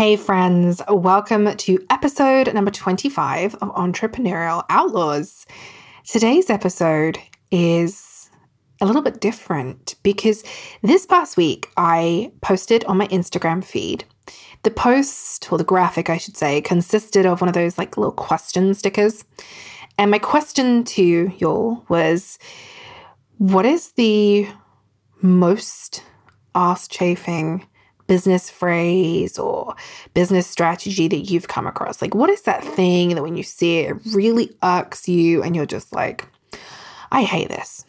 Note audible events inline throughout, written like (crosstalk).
Hey, friends, welcome to episode number 25 of Entrepreneurial Outlaws. Today's episode is a little bit different because this past week I posted on my Instagram feed. The post, or the graphic, I should say, consisted of one of those like little question stickers. And my question to y'all was what is the most ass chafing business phrase or business strategy that you've come across? Like, what is that thing that when you see it, it really irks you and you're just like, I hate this?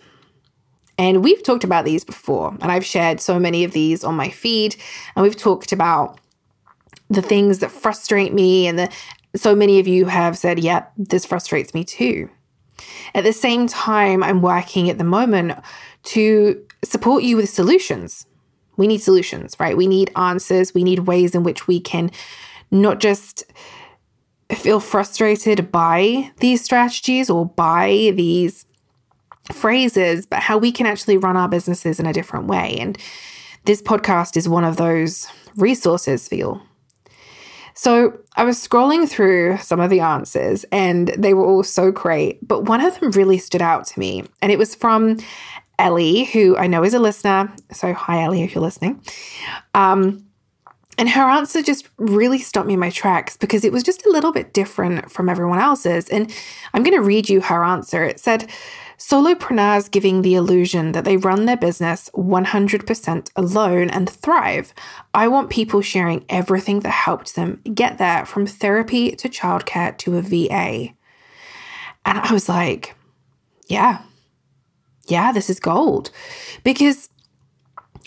And we've talked about these before, and I've shared so many of these on my feed, and we've talked about the things that frustrate me, and the, so many of you have said, Yep, yeah, this frustrates me too. At the same time, I'm working at the moment to support you with solutions we need solutions, right? We need answers. We need ways in which we can not just feel frustrated by these strategies or by these phrases, but how we can actually run our businesses in a different way. And this podcast is one of those resources for you. So I was scrolling through some of the answers and they were all so great, but one of them really stood out to me. And it was from Ellie, who I know is a listener. So, hi, Ellie, if you're listening. Um, and her answer just really stopped me in my tracks because it was just a little bit different from everyone else's. And I'm going to read you her answer. It said, Solopreneurs giving the illusion that they run their business 100% alone and thrive. I want people sharing everything that helped them get there from therapy to childcare to a VA. And I was like, yeah, yeah, this is gold. Because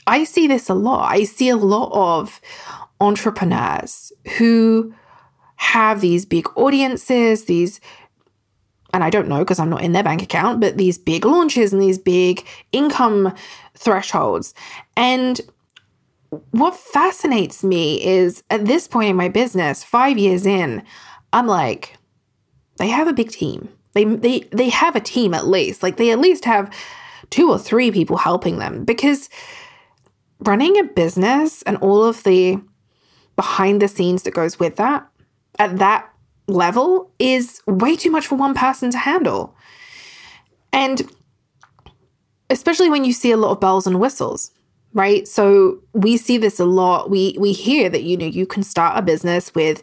I see this a lot. I see a lot of entrepreneurs who have these big audiences, these, and I don't know because I'm not in their bank account, but these big launches and these big income thresholds. And what fascinates me is at this point in my business, five years in, I'm like, they have a big team. They they they have a team at least. Like they at least have two or three people helping them because running a business and all of the behind the scenes that goes with that at that level is way too much for one person to handle. And especially when you see a lot of bells and whistles, right? So we see this a lot. We we hear that you know you can start a business with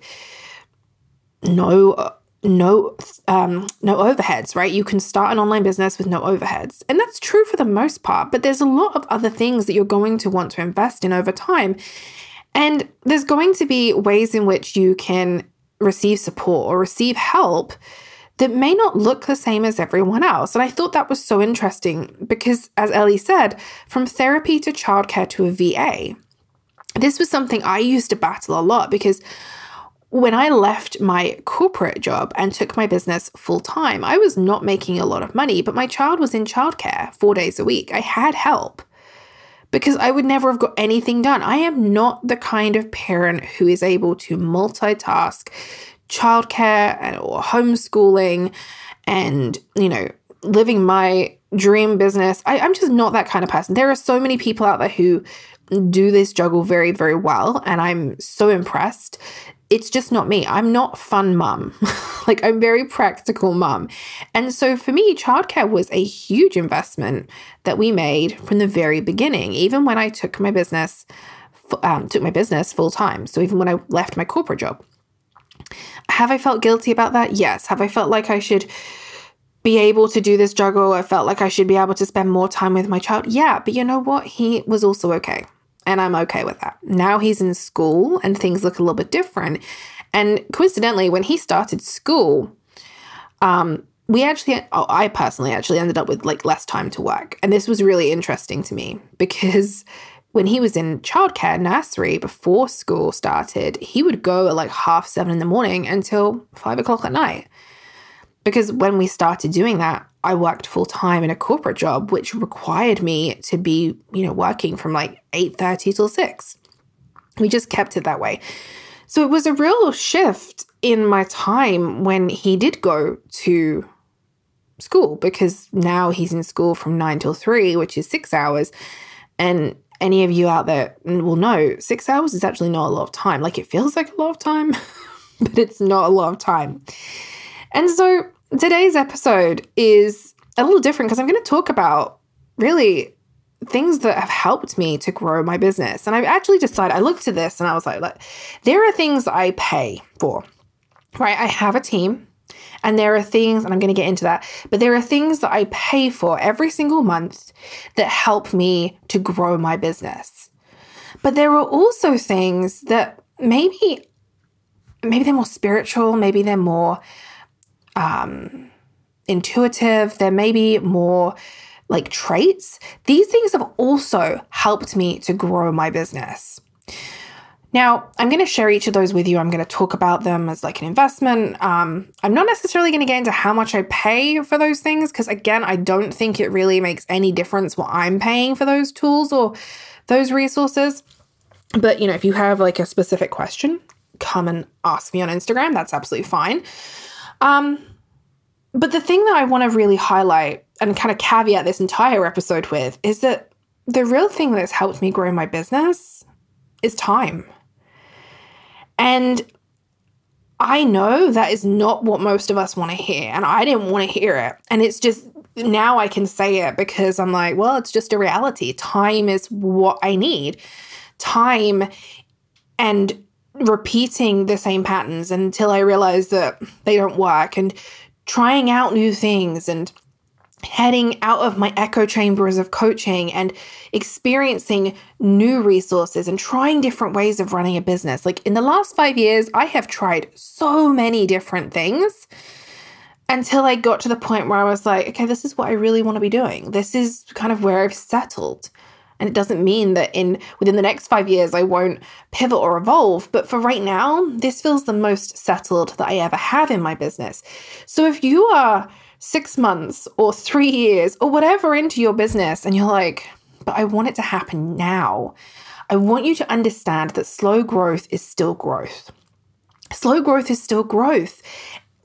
no no um, no overheads, right? You can start an online business with no overheads. And that's true for the most part, but there's a lot of other things that you're going to want to invest in over time. And there's going to be ways in which you can receive support or receive help that may not look the same as everyone else. And I thought that was so interesting because, as Ellie said, from therapy to childcare to a VA, this was something I used to battle a lot because when I left my corporate job and took my business full time, I was not making a lot of money, but my child was in childcare four days a week. I had help because I would never have got anything done. I am not the kind of parent who is able to multitask childcare or homeschooling and, you know, living my dream business. I, I'm just not that kind of person. There are so many people out there who do this juggle very, very well. And I'm so impressed it's just not me. I'm not fun mum. (laughs) like I'm very practical mum. And so for me, childcare was a huge investment that we made from the very beginning. Even when I took my business, um, took my business full time. So even when I left my corporate job, have I felt guilty about that? Yes. Have I felt like I should be able to do this juggle? I felt like I should be able to spend more time with my child. Yeah. But you know what? He was also okay. And I'm okay with that. Now he's in school and things look a little bit different. And coincidentally, when he started school, um, we actually, oh, I personally actually ended up with like less time to work. And this was really interesting to me (laughs) because when he was in childcare nursery before school started, he would go at like half seven in the morning until five o'clock at night. Because when we started doing that, I worked full time in a corporate job, which required me to be, you know, working from like 8:30 till 6. We just kept it that way. So it was a real shift in my time when he did go to school because now he's in school from 9 till 3, which is 6 hours. And any of you out there will know, six hours is actually not a lot of time. Like it feels like a lot of time, (laughs) but it's not a lot of time. And so today's episode is a little different because I'm going to talk about really things that have helped me to grow my business. And I've actually decided, I looked at this and I was like, like there are things I pay for, right? I have a team. And there are things, and I'm going to get into that, but there are things that I pay for every single month that help me to grow my business. But there are also things that maybe, maybe they're more spiritual, maybe they're more um, intuitive, they're maybe more like traits, these things have also helped me to grow my business. Now, I'm going to share each of those with you. I'm going to talk about them as like an investment. Um, I'm not necessarily going to get into how much I pay for those things because, again, I don't think it really makes any difference what I'm paying for those tools or those resources. But, you know, if you have like a specific question, come and ask me on Instagram. That's absolutely fine. Um, but the thing that I want to really highlight and kind of caveat this entire episode with is that the real thing that's helped me grow my business is time. And I know that is not what most of us want to hear, and I didn't want to hear it. And it's just now I can say it because I'm like, well, it's just a reality. Time is what I need. Time and repeating the same patterns until I realize that they don't work and trying out new things and heading out of my echo chambers of coaching and experiencing new resources and trying different ways of running a business. Like in the last five years, I have tried so many different things until I got to the point where I was like, okay, this is what I really want to be doing. This is kind of where I've settled. And it doesn't mean that in within the next 5 years I won't pivot or evolve, but for right now, this feels the most settled that I ever have in my business. So if you are six months or three years or whatever into your business and you're like, but I want it to happen now. I want you to understand that slow growth is still growth. Slow growth is still growth.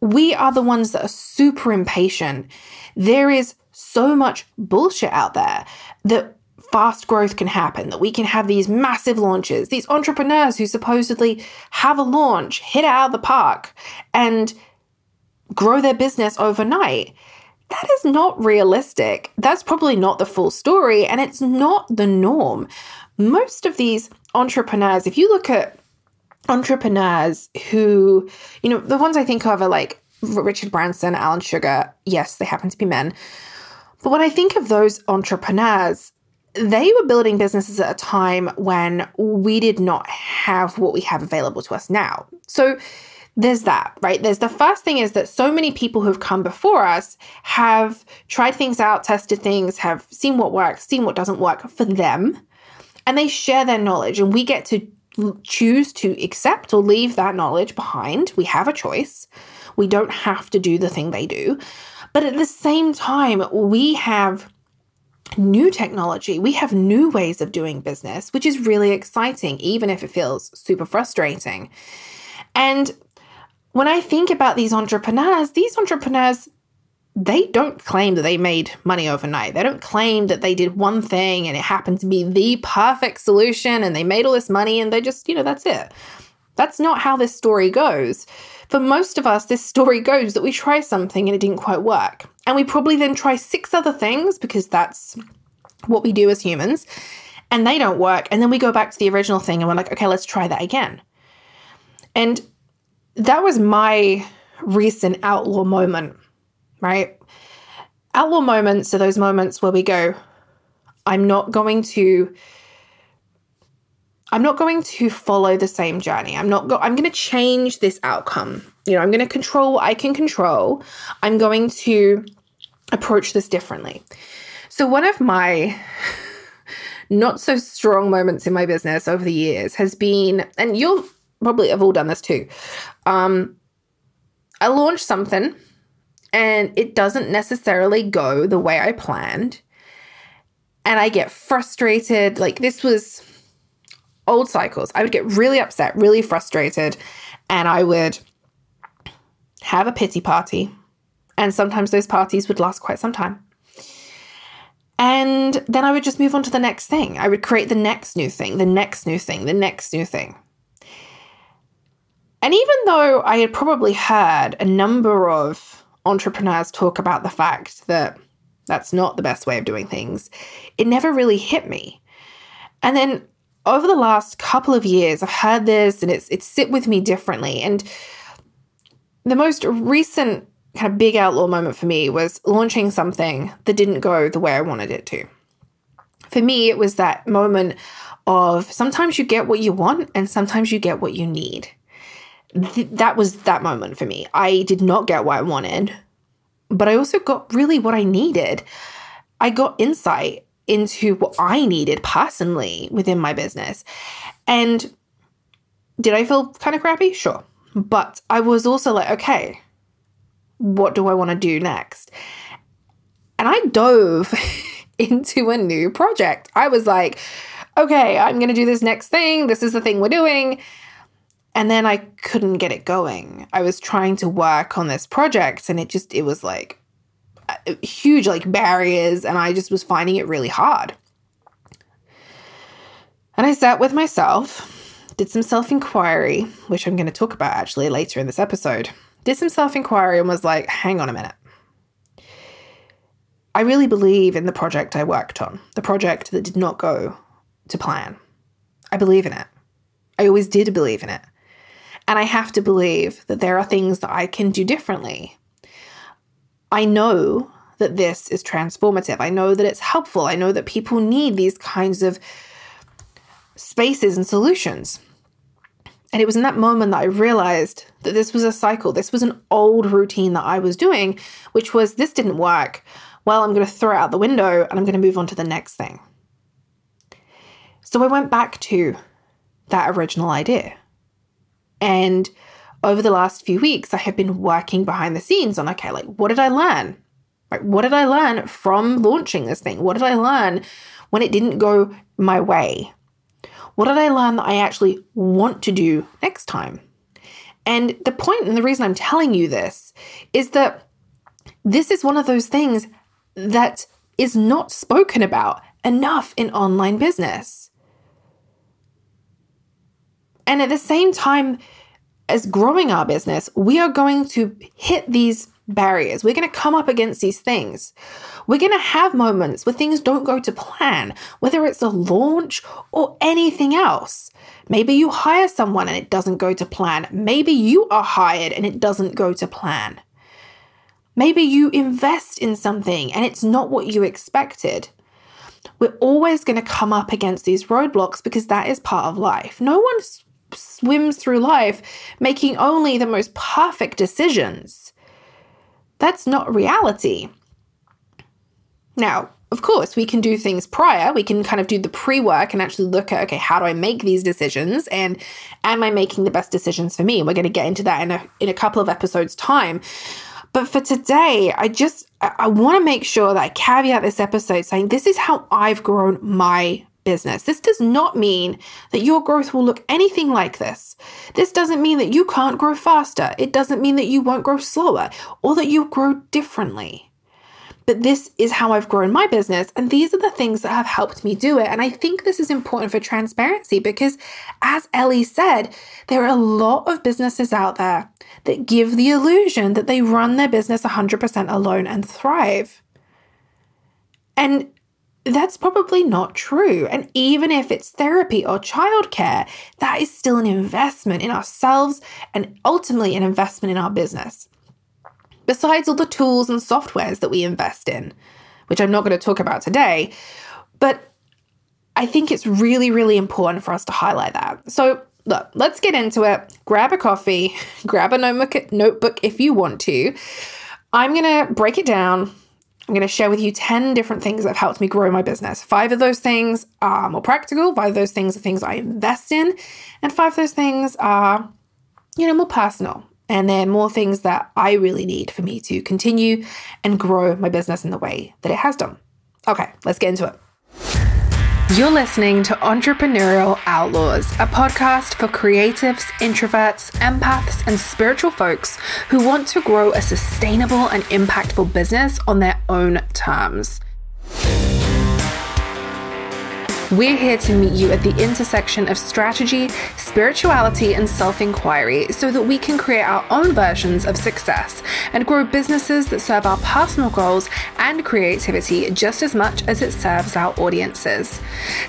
We are the ones that are super impatient. There is so much bullshit out there that fast growth can happen, that we can have these massive launches, these entrepreneurs who supposedly have a launch, hit it out of the park, and grow their business overnight. That is not realistic. That's probably not the full story, and it's not the norm. Most of these entrepreneurs, if you look at entrepreneurs who, you know, the ones I think of are like Richard Branson, Alan Sugar. Yes, they happen to be men. But when I think of those entrepreneurs, they were building businesses at a time when we did not have what we have available to us now. So there's that, right? There's the first thing is that so many people who've come before us have tried things out, tested things, have seen what works, seen what doesn't work for them, and they share their knowledge. And we get to choose to accept or leave that knowledge behind. We have a choice. We don't have to do the thing they do. But at the same time, we have new technology. We have new ways of doing business, which is really exciting, even if it feels super frustrating. And when I think about these entrepreneurs, these entrepreneurs, they don't claim that they made money overnight. They don't claim that they did one thing and it happened to be the perfect solution and they made all this money and they just, you know, that's it. That's not how this story goes. For most of us, this story goes that we try something and it didn't quite work. And we probably then try six other things because that's what we do as humans and they don't work. And then we go back to the original thing and we're like, okay, let's try that again. And that was my recent outlaw moment, right? Outlaw moments are those moments where we go, I'm not going to I'm not going to follow the same journey. I'm not go- I'm going to change this outcome. You know, I'm going to control what I can control. I'm going to approach this differently. So one of my (laughs) not so strong moments in my business over the years has been and you'll probably have all done this too. Um, I launch something and it doesn't necessarily go the way I planned. And I get frustrated. Like, this was old cycles. I would get really upset, really frustrated, and I would have a pity party. And sometimes those parties would last quite some time. And then I would just move on to the next thing. I would create the next new thing, the next new thing, the next new thing. And even though I had probably heard a number of entrepreneurs talk about the fact that that's not the best way of doing things, it never really hit me. And then over the last couple of years, I've heard this and it's it's sit with me differently. And the most recent kind of big outlaw moment for me was launching something that didn't go the way I wanted it to. For me, it was that moment of sometimes you get what you want and sometimes you get what you need. Th- that was that moment for me. I did not get what I wanted, but I also got really what I needed. I got insight into what I needed personally within my business. And did I feel kind of crappy? Sure. But I was also like, okay, what do I want to do next? And I dove (laughs) into a new project. I was like, okay, I'm going to do this next thing. This is the thing we're doing. And then I couldn't get it going. I was trying to work on this project and it just, it was like huge like barriers and I just was finding it really hard. And I sat with myself, did some self inquiry, which I'm going to talk about actually later in this episode did some self inquiry and was like, hang on a minute. I really believe in the project I worked on, the project that did not go to plan. I believe in it. I always did believe in it. And I have to believe that there are things that I can do differently. I know that this is transformative. I know that it's helpful. I know that people need these kinds of spaces and solutions. And it was in that moment that I realized that this was a cycle. This was an old routine that I was doing, which was this didn't work. Well, I'm going to throw it out the window and I'm going to move on to the next thing. So I went back to that original idea. And over the last few weeks, I have been working behind the scenes on okay, like what did I learn? Like, what did I learn from launching this thing? What did I learn when it didn't go my way? What did I learn that I actually want to do next time? And the point and the reason I'm telling you this is that this is one of those things that is not spoken about enough in online business. And at the same time as growing our business, we are going to hit these barriers. We're going to come up against these things. We're going to have moments where things don't go to plan, whether it's a launch or anything else. Maybe you hire someone and it doesn't go to plan. Maybe you are hired and it doesn't go to plan. Maybe you invest in something and it's not what you expected. We're always going to come up against these roadblocks because that is part of life. No one swims through life making only the most perfect decisions. That's not reality. Now, of course, we can do things prior. We can kind of do the pre work and actually look at, okay, how do I make these decisions? And am I making the best decisions for me? And we're going to get into that in a, in a couple of episodes' time. But for today, I just, I want to make sure that I caveat this episode saying this is how I've grown my business. This does not mean that your growth will look anything like this. This doesn't mean that you can't grow faster. It doesn't mean that you won't grow slower or that you grow differently but this is how I've grown my business. And these are the things that have helped me do it. And I think this is important for transparency because, as Ellie said, there are a lot of businesses out there that give the illusion that they run their business 100% alone and thrive. And that's probably not true. And even if it's therapy or childcare, that is still an investment in ourselves and ultimately an investment in our business besides all the tools and softwares that we invest in, which I'm not going to talk about today. But I think it's really, really important for us to highlight that. So, look, let's get into it. Grab a coffee, (laughs) grab a notebook if you want to. I'm going to break it down. I'm going to share with you 10 different things that have helped me grow my business. Five of those things are more practical, five of those things are things I invest in, and five of those things are, you know, more personal. And there are more things that I really need for me to continue and grow my business in the way that it has done. Okay, let's get into it. You're listening to Entrepreneurial Outlaws, a podcast for creatives, introverts, empaths, and spiritual folks who want to grow a sustainable and impactful business on their own terms. We're here to meet you at the intersection of strategy, spirituality, and self inquiry so that we can create our own versions of success and grow businesses that serve our personal goals and creativity just as much as it serves our audiences.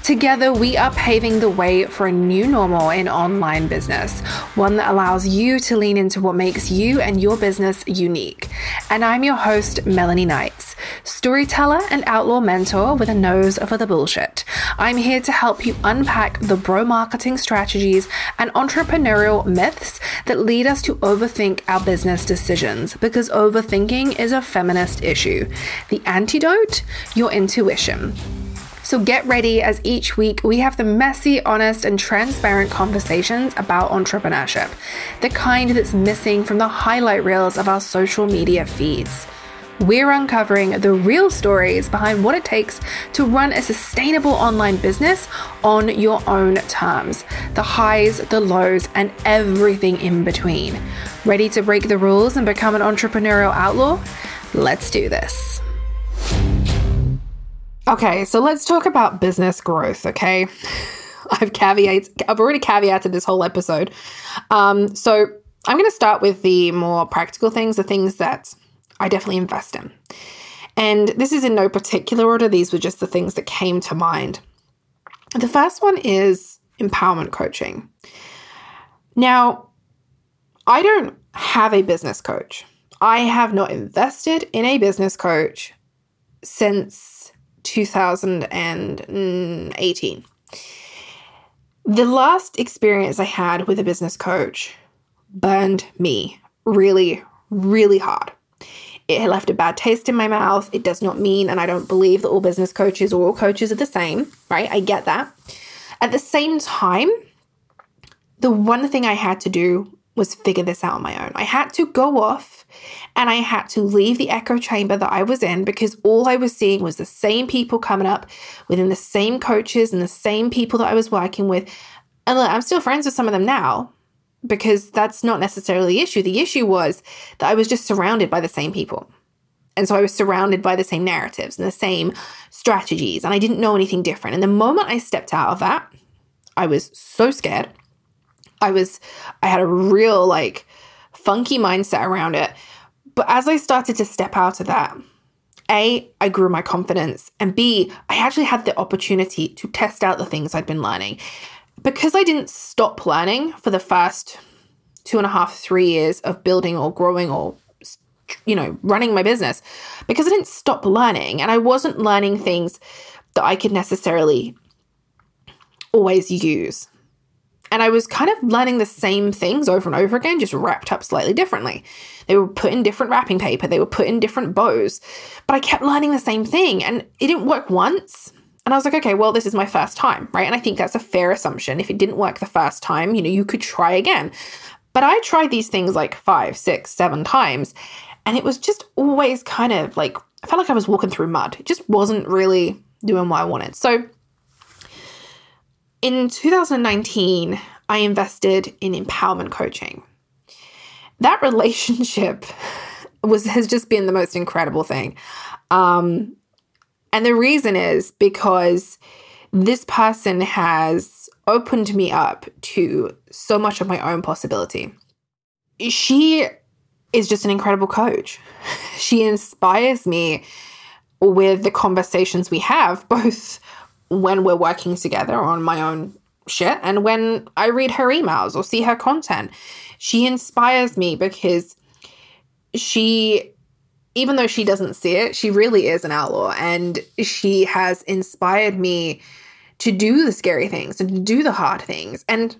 Together, we are paving the way for a new normal in online business, one that allows you to lean into what makes you and your business unique. And I'm your host, Melanie Knights, storyteller and outlaw mentor with a nose for the bullshit. I'm here to help you unpack the bro marketing strategies and entrepreneurial myths that lead us to overthink our business decisions because overthinking is a feminist issue. The antidote? Your intuition. So get ready as each week we have the messy, honest, and transparent conversations about entrepreneurship, the kind that's missing from the highlight reels of our social media feeds. We're uncovering the real stories behind what it takes to run a sustainable online business on your own terms the highs, the lows, and everything in between. Ready to break the rules and become an entrepreneurial outlaw? Let's do this. Okay, so let's talk about business growth, okay? (laughs) I've caveats I've already caveated this whole episode. Um, so I'm gonna start with the more practical things, the things that I definitely invest in. And this is in no particular order, these were just the things that came to mind. The first one is empowerment coaching. Now, I don't have a business coach. I have not invested in a business coach since 2018. The last experience I had with a business coach burned me really, really hard. It left a bad taste in my mouth. It does not mean, and I don't believe that all business coaches or all coaches are the same, right? I get that. At the same time, the one thing I had to do was figure this out on my own. I had to go off and I had to leave the echo chamber that I was in because all I was seeing was the same people coming up within the same coaches and the same people that I was working with. And look, I'm still friends with some of them now, because that's not necessarily the issue. The issue was that I was just surrounded by the same people. And so I was surrounded by the same narratives and the same strategies, and I didn't know anything different. And the moment I stepped out of that, I was so scared. I was, I had a real like funky mindset around it. But as I started to step out of that, A, I grew my confidence, and B, I actually had the opportunity to test out the things I'd been learning because I didn't stop learning for the first two and a half, three years of building or growing or, you know, running my business, because I didn't stop learning and I wasn't learning things that I could necessarily always use. And I was kind of learning the same things over and over again, just wrapped up slightly differently. They were put in different wrapping paper, they were put in different bows, but I kept learning the same thing and it didn't work once and I was like, okay, well, this is my first time, right? And I think that's a fair assumption. If it didn't work the first time, you know, you could try again. But I tried these things like five, six, seven times, and it was just always kind of like, I felt like I was walking through mud. It just wasn't really doing what I wanted. So in 2019, I invested in empowerment coaching. That (laughs) relationship was has just been the most incredible thing. Um, and the reason is because this person has opened me up to so much of my own possibility. She is just an incredible coach. She inspires me with the conversations we have, (laughs) both when we're working together on my own shit and when I read her emails or see her content. She inspires me because she even though she doesn't see it, she really is an outlaw. And she has inspired me to do the scary things and to do the hard things. And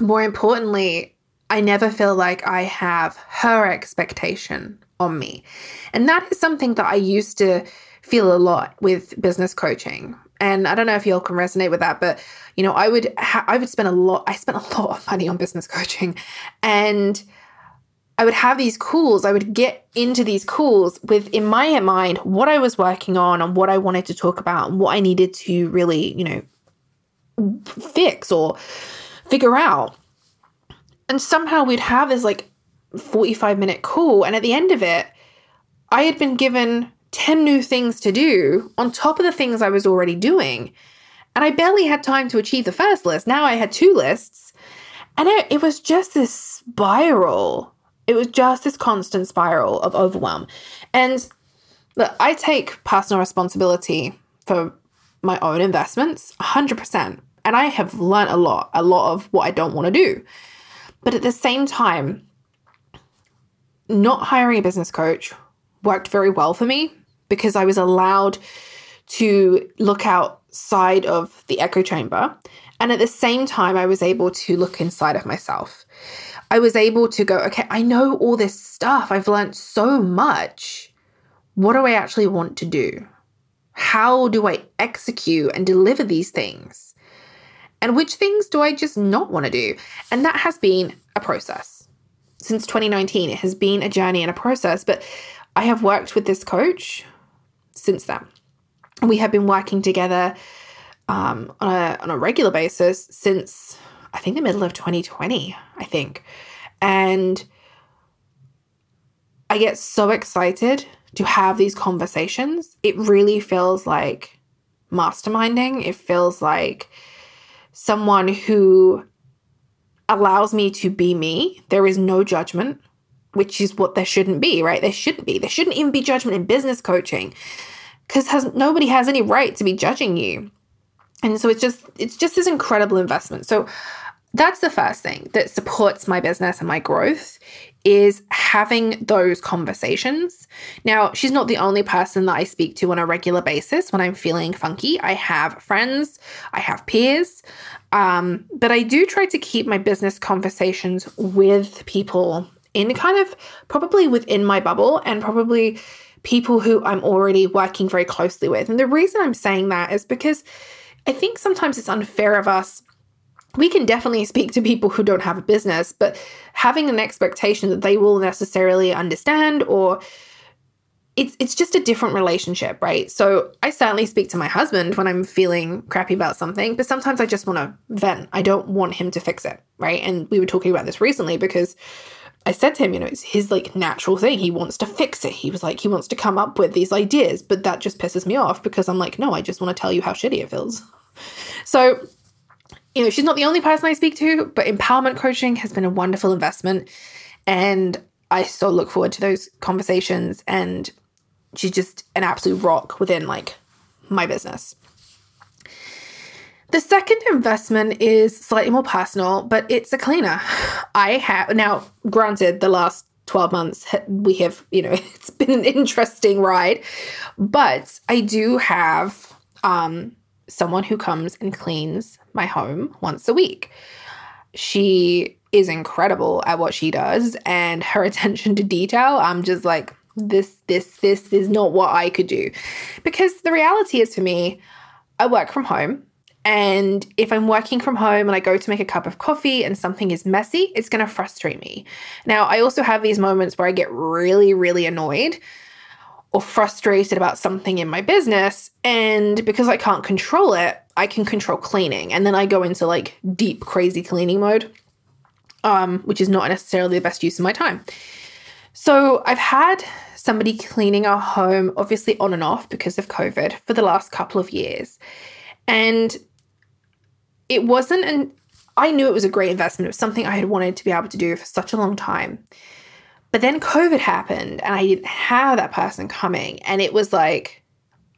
more importantly, I never feel like I have her expectation on me. And that is something that I used to feel a lot with business coaching. And I don't know if y'all can resonate with that, but you know, I would ha- I would spend a lot I spent a lot of money on business coaching and I would have these calls, I would get into these calls with, in my mind, what I was working on and what I wanted to talk about and what I needed to really, you know, fix or figure out. And somehow we'd have this like 45 minute call. And at the end of it, I had been given 10 new things to do on top of the things I was already doing. And I barely had time to achieve the first list. Now I had two lists. And it, it was just this spiral. It was just this constant spiral of overwhelm. And look, I take personal responsibility for my own investments 100%. And I have learned a lot, a lot of what I don't want to do. But at the same time, not hiring a business coach worked very well for me because I was allowed to look outside of the echo chamber. And at the same time, I was able to look inside of myself. I was able to go, okay, I know all this stuff. I've learned so much. What do I actually want to do? How do I execute and deliver these things? And which things do I just not want to do? And that has been a process. Since 2019, it has been a journey and a process, but I have worked with this coach since then. We have been working together um, on, a, on a regular basis since I think the middle of 2020, I think. And I get so excited to have these conversations. It really feels like masterminding. It feels like someone who allows me to be me. There is no judgment, which is what there shouldn't be, right? There shouldn't be. There shouldn't even be judgment in business coaching because has nobody has any right to be judging you. And so it's just it's just this incredible investment. So that's the first thing that supports my business and my growth is having those conversations. Now, she's not the only person that I speak to on a regular basis when I'm feeling funky. I have friends, I have peers, um, but I do try to keep my business conversations with people in kind of probably within my bubble and probably people who I'm already working very closely with. And the reason I'm saying that is because I think sometimes it's unfair of us we can definitely speak to people who don't have a business, but having an expectation that they will necessarily understand or it's it's just a different relationship, right? So I certainly speak to my husband when I'm feeling crappy about something, but sometimes I just want to vent. I don't want him to fix it, right? And we were talking about this recently because I said to him, you know, it's his like natural thing. He wants to fix it. He was like, he wants to come up with these ideas, but that just pisses me off because I'm like, no, I just want to tell you how shitty it feels. (laughs) So you know, she's not the only person I speak to, but empowerment coaching has been a wonderful investment. And I so look forward to those conversations. And she's just an absolute rock within like my business. The second investment is slightly more personal, but it's a cleaner. (sighs) I have now, granted, the last 12 months we have, you know, (laughs) it's been an interesting ride, but I do have um someone who comes and cleans my home once a week. She is incredible at what she does and her (laughs) attention to detail. I'm just like, this, this, this is not what I could do. Because the reality is for me, I work from home. And if I'm working from home and I go to make a cup of coffee and something is messy, it's going to frustrate me. Now, I also have these moments where I get really, really annoyed or frustrated about something in my business. And because I can't control it, I can control cleaning. And then I go into like deep, crazy cleaning mode, um, which is not necessarily the best use of my time. So I've had somebody cleaning our home, obviously on and off because of COVID, for the last couple of years. And it wasn't an I knew it was a great investment. It was something I had wanted to be able to do for such a long time. But then COVID happened and I didn't have that person coming. And it was like,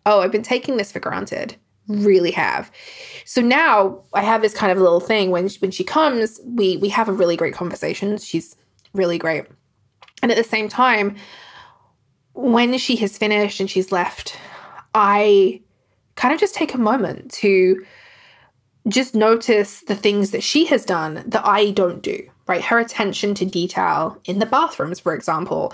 oh, I've been taking this for granted. Really have. So now I have this kind of little thing when she, when she comes, we we have a really great conversation. She's really great. And at the same time, when she has finished and she's left, I kind of just take a moment to just notice the things that she has done that I don't do right? Her attention to detail in the bathrooms, for example,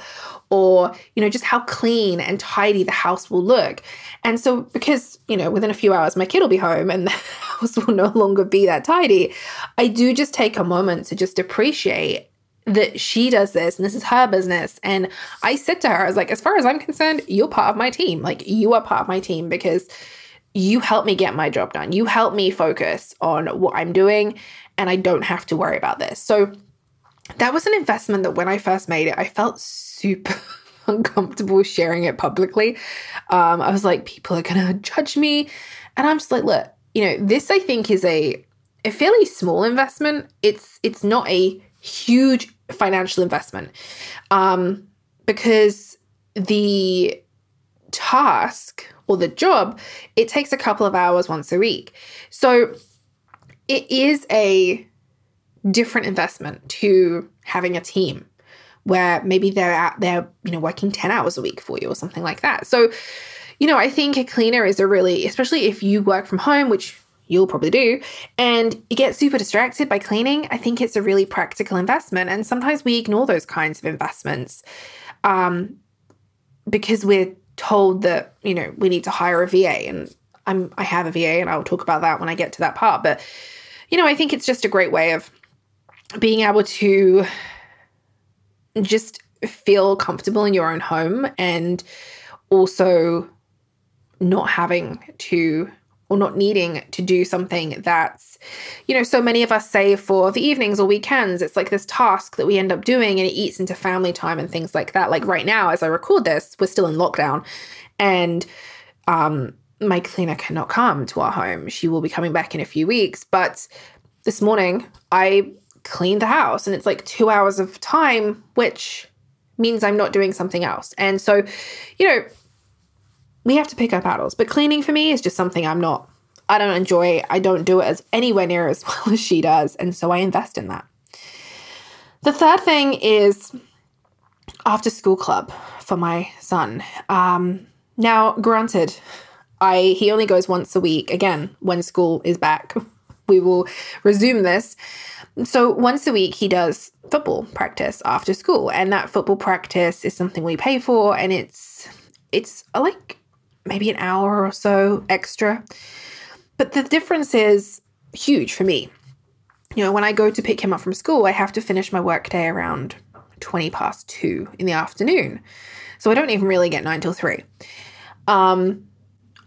or, you know, just how clean and tidy the house will look. And so, because, you know, within a few hours, my kid will be home and (laughs) the house will no longer be that tidy, I do just take a moment to just appreciate that she does this and this is her business. And I said to her, I was like, as far as I'm concerned, you're part of my team. Like, you are part of my team because you help me get my job done. You help me focus on what I'm doing and I don't have to worry about this. So that was an investment that when I first made it, I felt super (laughs) uncomfortable sharing it publicly. Um, I was like, people are going to judge me. And I'm just like, look, you know, this I think is a a fairly small investment. It's it's not a huge financial investment. Um because the task or the job, it takes a couple of hours once a week. So it is a different investment to having a team where maybe they're out there, you know, working 10 hours a week for you or something like that. So, you know, I think a cleaner is a really, especially if you work from home, which you'll probably do, and you get super distracted by cleaning, I think it's a really practical investment. And sometimes we ignore those kinds of investments um, because we're told that, you know, we need to hire a VA. And I'm, I have a VA and I'll talk about that when I get to that part. But, you know, I think it's just a great way of being able to just feel comfortable in your own home and also not having to or not needing to do something that's, you know, so many of us say for the evenings or weekends, it's like this task that we end up doing and it eats into family time and things like that. Like right now, as I record this, we're still in lockdown and um, my cleaner cannot come to our home. She will be coming back in a few weeks. But this morning, I cleaned the house and it's like two hours of time, which means I'm not doing something else. And so, you know, we have to pick our battles. But cleaning for me is just something I'm not, I don't enjoy. I don't do it as anywhere near as (laughs) well as she does. And so I invest in that. The third thing is after school club for my son. Um, now, granted, I he only goes once a week. Again, when school is back, (laughs) we will resume this. So once a week, he does football practice after school, and that football practice is something we pay for, and it's it's like maybe an hour or so extra. But the difference is huge for me. You know, when I go to pick him up from school, I have to finish my workday around 20 past two in the afternoon. So I don't even really get nine till three. Um,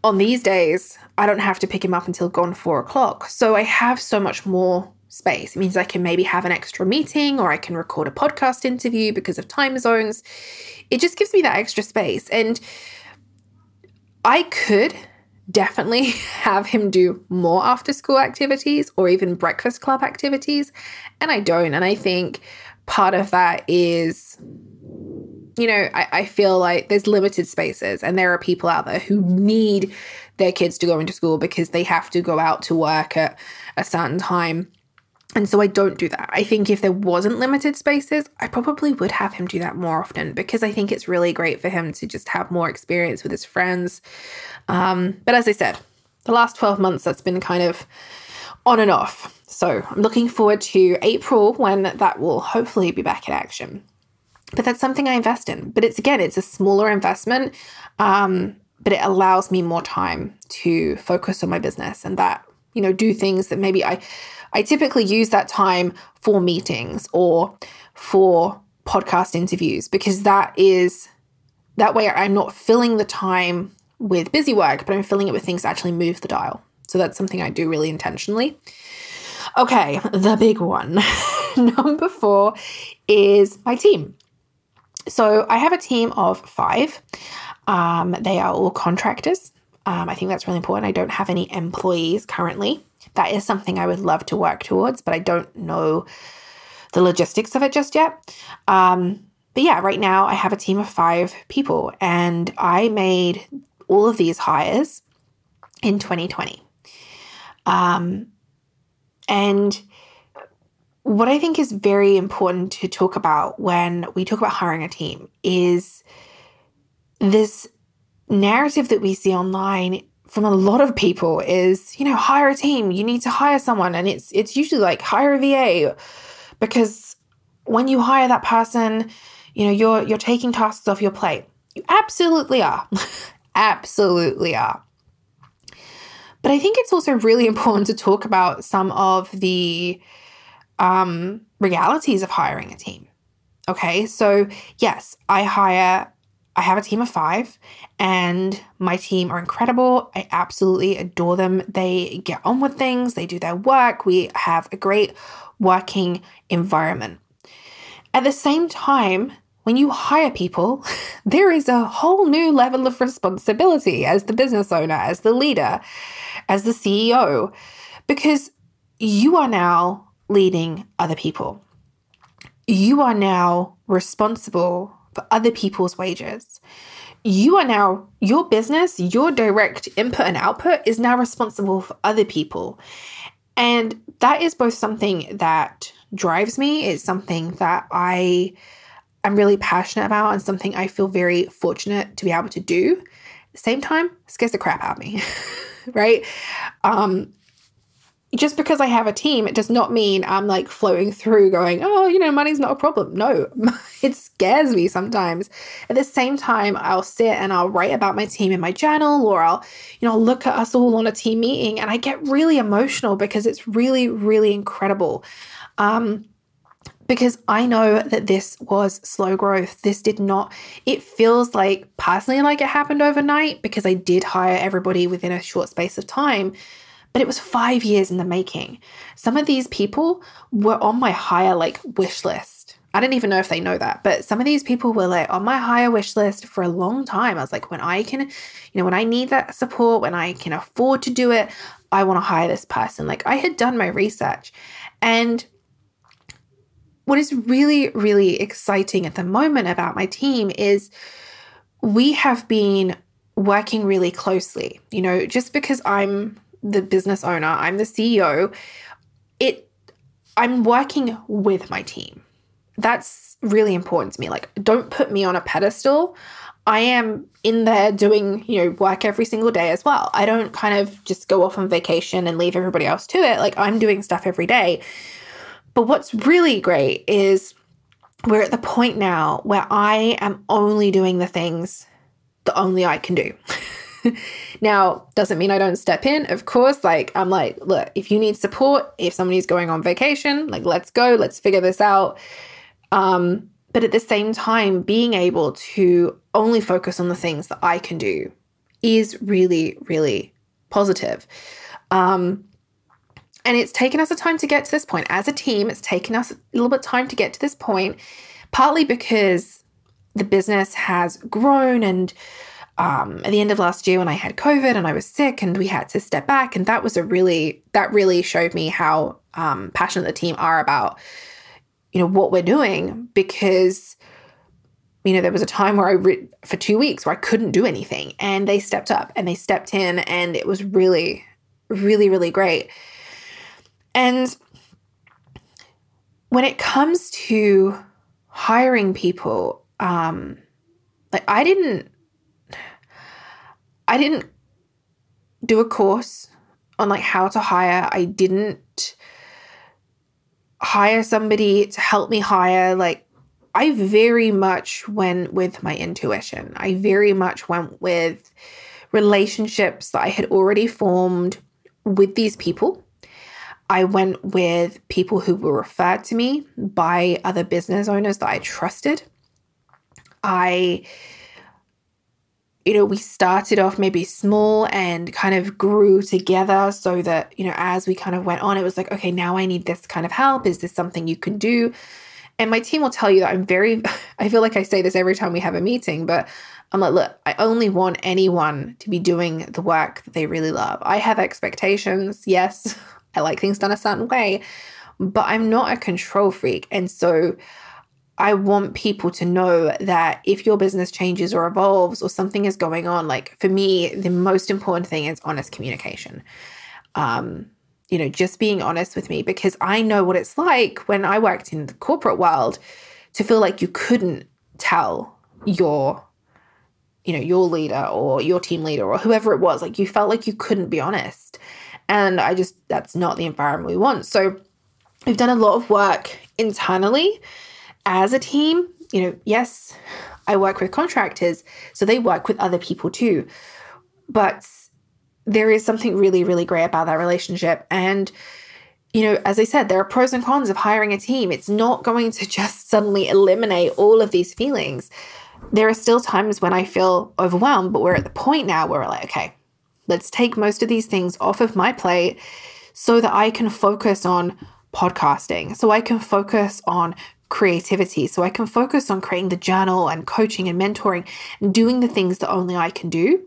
on these days, I don't have to pick him up until gone four o'clock. So I have so much more space. It means I can maybe have an extra meeting or I can record a podcast interview because of time zones. It just gives me that extra space. And I could definitely (laughs) have him do more after school activities or even breakfast club activities. And I don't. And I think part of that is, you know, I, I, feel like there's limited spaces and there are people out there who need their kids to go into school because they have to go out to work at a certain time. And so I don't do that. I think if there wasn't limited spaces, I probably would have him do that more often because I think it's really great for him to just have more experience with his friends. Um, but as I said, the last 12 months, that's been kind of on and off. So I'm looking forward to April when that will hopefully be back in action. But that's something I invest in. But it's again, it's a smaller investment, um, but it allows me more time to focus on my business and that, you know, do things that maybe I I typically use that time for meetings or for podcast interviews because that is that way I'm not filling the time with busy work, but I'm filling it with things that actually move the dial. So that's something I do really intentionally. Okay, the big one. (laughs) Number four is my team. So I have a team of five. Um, they are all contractors. Um, I think that's really important. I don't have any employees currently that is something I would love to work towards, but I don't know the logistics of it just yet. Um, but yeah, right now I have a team of five people, and I made all of these hires in 2020. Um, and what I think is very important to talk about when we talk about hiring a team is this narrative that we see online from a lot of people is, you know, hire a team. You need to hire someone. And it's it's usually like hire a VA because when you hire that person, you know, you're you're taking tasks off your plate. You absolutely are. (laughs) absolutely are. But I think it's also really important to talk about some of the um, realities of hiring a team. Okay, so yes, I hire I have a team of five, and my team are incredible. I absolutely adore them. They get on with things, they do their work. We have a great working environment. At the same time, when you hire people, (laughs) there is a whole new level of responsibility as the business owner, as the leader, as the CEO, because you are now leading other people. You are now responsible for other people's wages. You are now, your business, your direct input and output is now responsible for other people. And that is both something that drives me, it's something that I am really passionate about, and something I feel very fortunate to be able to do. At the same time, scares the crap out of me, (laughs) right? Um, just because I have a team, it does not mean I'm like flowing through going, oh, you know, money's not a problem. No, (laughs) it scares me sometimes. At the same time, I'll sit and I'll write about my team in my journal or I'll, you know, look at us all on a team meeting and I get really emotional because it's really, really incredible. Um, because I know that this was slow growth. This did not, it feels like personally like it happened overnight because I did hire everybody within a short space of time but it was five years in the making. Some of these people were on my hire like wish list. I don't even know if they know that, but some of these people were like on my hire wish list for a long time. I was like, when I can, you know, when I need that support, when I can afford to do it, I want to hire this person. Like I had done my research. And what is really, really exciting at the moment about my team is we have been working really closely. You know, just because I'm the business owner, I'm the CEO, it I'm working with my team. That's really important to me. Like don't put me on a pedestal. I am in there doing, you know, work every single day as well. I don't kind of just go off on vacation and leave everybody else to it. Like I'm doing stuff every day. But what's really great is we're at the point now where I am only doing the things that only I can do. (laughs) now, doesn't mean I don't step in. Of course, like I'm like, look, if you need support, if somebody's going on vacation, like let's go, let's figure this out. Um, but at the same time, being able to only focus on the things that I can do is really, really positive. Um, and it's taken us a time to get to this point. As a team, it's taken us a little bit time to get to this point, partly because the business has grown and um, at the end of last year when I had COVID and I was sick and we had to step back. And that was a really, that really showed me how um, passionate the team are about, you know, what we're doing because, you know, there was a time where I, re- for two weeks where I couldn't do anything and they stepped up and they stepped in and it was really, really, really great. And when it comes to hiring people, um, like I didn't I didn't do a course on like how to hire. I didn't hire somebody to help me hire. Like, I very much went with my intuition. I very much went with relationships that I had already formed with these people. I went with people who were referred to me by other business owners that I trusted. I you know, we started off maybe small and kind of grew together so that, you know, as we kind of went on, it was like, okay, now I need this kind of help. Is this something you can do? And my team will tell you that I'm very, (laughs) I feel like I say this every time we have a meeting, but I'm like, look, I only want anyone to be doing the work that they really love. I have expectations. Yes, (laughs) I like things done a certain way, but I'm not a control freak. And so, I want people to know that if your business changes or evolves or something is going on, like for me, the most important thing is honest communication. Um, you know, just being honest with me because I know what it's like when I worked in the corporate world to feel like you couldn't tell your you know your leader or your team leader or whoever it was like you felt like you couldn't be honest and i just that's not the environment we want so we've done a lot of work internally as a team, you know, yes, I work with contractors, so they work with other people too. But there is something really, really great about that relationship. And, you know, as I said, there are pros and cons of hiring a team. It's not going to (laughs) just suddenly eliminate all of these feelings. There are still times when I feel overwhelmed, but we're at the point now where we're like, okay, let's take most of these things off of my plate so that I can focus on podcasting, so I can focus on creativity so I can focus on creating the journal and coaching and mentoring and doing the things that only I can do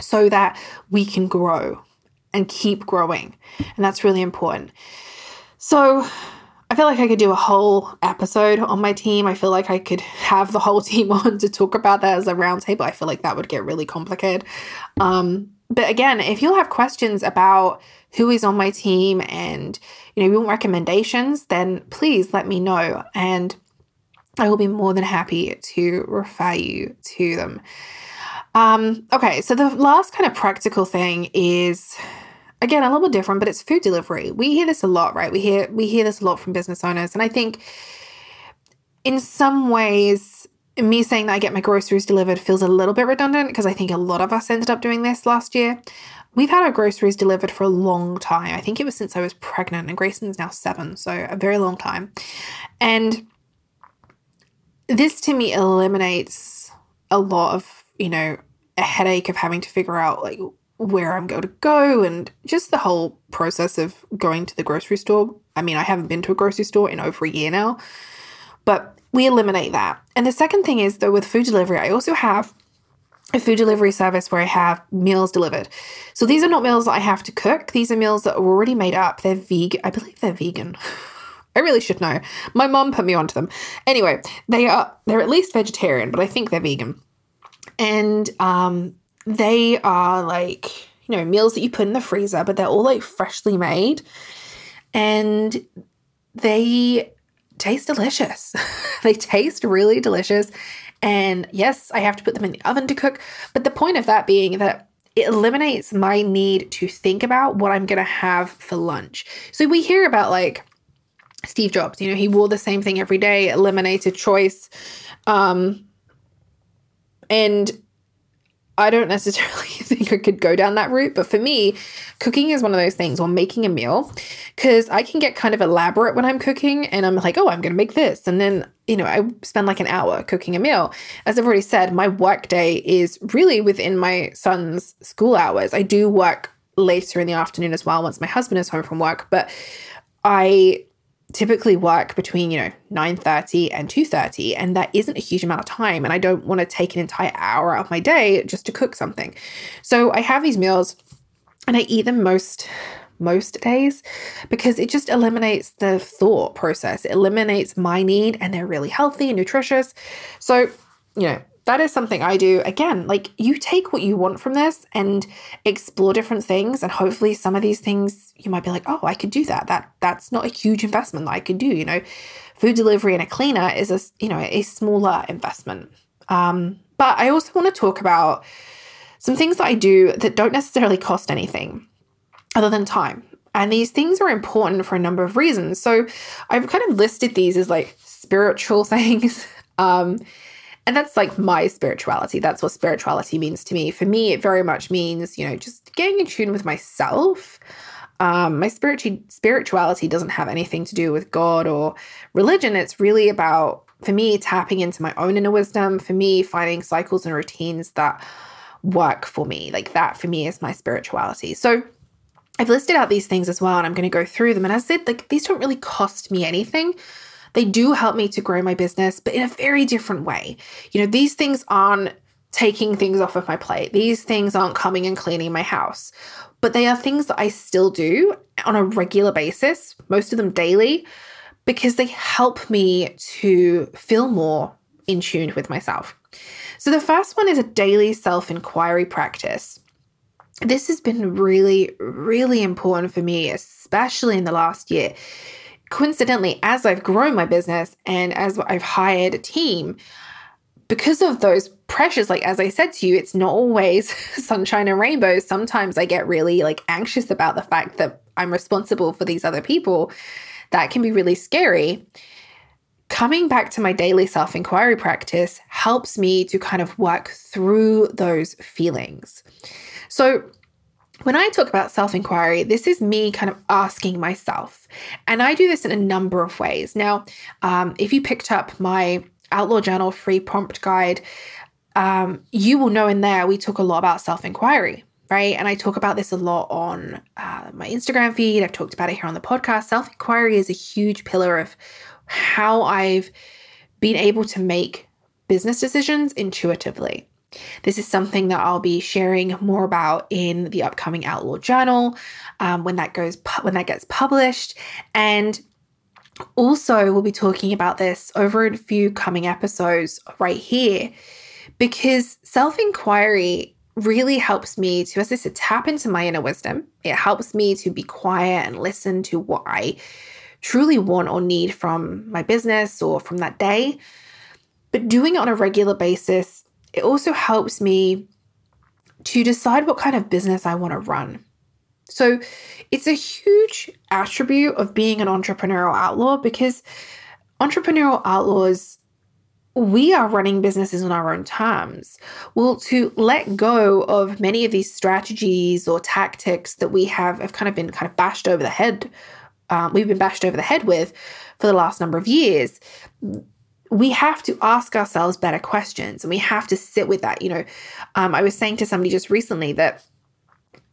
so that we can grow and keep growing. And that's really important. So, I feel like I could do a whole episode on my team. I feel like I could have the whole (laughs) team on to talk about that as a roundtable. I feel like that would get really complicated. Um, but again, if you'll have questions about who is on my team and you know you want recommendations, then please let me know, and I will be more than happy to refer you to them. Um, okay, so the last kind of practical thing is again a little bit different but it's food delivery we hear this a lot right we hear we hear this a lot from business owners and i think in some ways me saying that i get my groceries delivered feels a little bit redundant because i think a lot of us ended up doing this last year. We've had our groceries delivered for a long time. I think it was since i was pregnant and grayson's now seven so a very long time. And this to me eliminates a lot of you know a headache of having to figure out like where I'm going to go and just the whole process of going to the grocery store. I mean, I haven't been to a grocery store in over a year now, but we eliminate that. And the second thing is, though, with food delivery, I also have a food delivery service where I have meals delivered. So these are not meals that I have to cook. These are meals that are already made up. They're vegan. I believe they're vegan. (laughs) I really should know. My mom put me onto them. Anyway, they are they're at least vegetarian, but I think they're vegan. And um they are like, you know, meals that you put in the freezer, but they're all like freshly made and they taste delicious. (laughs) they taste really delicious. And yes, I have to put them in the oven to cook, but the point of that being that it eliminates my need to think about what I'm going to have for lunch. So we hear about like Steve Jobs, you know, he wore the same thing every day, eliminated choice. Um, and I don't necessarily (laughs) think I could go down that route, but for me, cooking is one of those things, or making a meal, because I can get kind of elaborate when I'm cooking and I'm like, oh, I'm going to make this. And then, you know, I spend like an hour cooking a meal. As I've already said, my work day is really within my son's school hours. I do work later in the afternoon as well once my husband is home from work, but I typically work between you know 9.30 and 2.30 and that isn't a huge amount of time and i don't want to take an entire hour out of my day just to cook something. So i have these meals and i eat them most most days because it just eliminates the thought process. It eliminates my need and they're really healthy and nutritious. So you know that is something I do. Again, like you take what you want from this and explore different things and hopefully some of these things you might be like, "Oh, I could do that." That that's not a huge investment that I could do, you know. Food delivery and a cleaner is a, you know, a smaller investment. Um, but I also want to talk about some things that I do that don't necessarily cost anything other than time. And these things are important for a number of reasons. So I've kind of listed these as like spiritual (laughs) things. Um, and that's like my spirituality. That's what spirituality means to me. For me, it very much means, you know, just getting in tune with myself. Um, my spiritual spirituality doesn't have anything to do with God or religion. It's really about, for me, tapping into my own inner wisdom, for me, finding cycles and routines that work for me. Like that for me is my spirituality. So I've listed out these things as well, and I'm going to go through them. And as I said, like these don't really cost me anything. They do help me to grow my business, but in a very different way. You know, these things aren't taking things off of my plate. These things aren't coming and cleaning my house, but they are things that I still do on a regular basis, most of them daily, because they help me to feel more in tune with myself. So the first one is a daily self inquiry practice. This has been really, really important for me, especially in the last year coincidentally, as I've grown my business and as I've hired a team, because of those pressures, like as I said to you, it's not always (laughs) sunshine and rainbows. Sometimes I get really like anxious about the fact that I'm responsible for these other people. That can be really scary. Coming back to my daily self inquiry practice helps me to kind of work through those feelings. So, when I talk about self inquiry, this is me kind of asking myself. And I do this in a number of ways. Now, um, if you picked up my Outlaw Journal free prompt guide, um, you will know in there we talk a lot about self inquiry, right? And I talk about this a lot on uh, my Instagram feed. I've talked about it here on the podcast. Self inquiry is a huge pillar of how I've been able to make business decisions intuitively. This is something that I'll be sharing more about in the upcoming Outlaw Journal um, when that goes when that gets published, and also we'll be talking about this over a few coming episodes right here, because self inquiry really helps me to, as I said, tap into my inner wisdom. It helps me to be quiet and listen to what I truly want or need from my business or from that day. But doing it on a regular basis, it also helps me to decide what kind of business I want to run. So it's a huge attribute of being an entrepreneurial outlaw because entrepreneurial outlaws we are running businesses on our own terms. Well, to let go of many of these strategies or tactics that we have, have kind of been kind of bashed over the head, um, we've been bashed over the head with for the last number of years. We have to ask ourselves better questions and we have to sit with that. You know, um, I was saying to somebody just recently that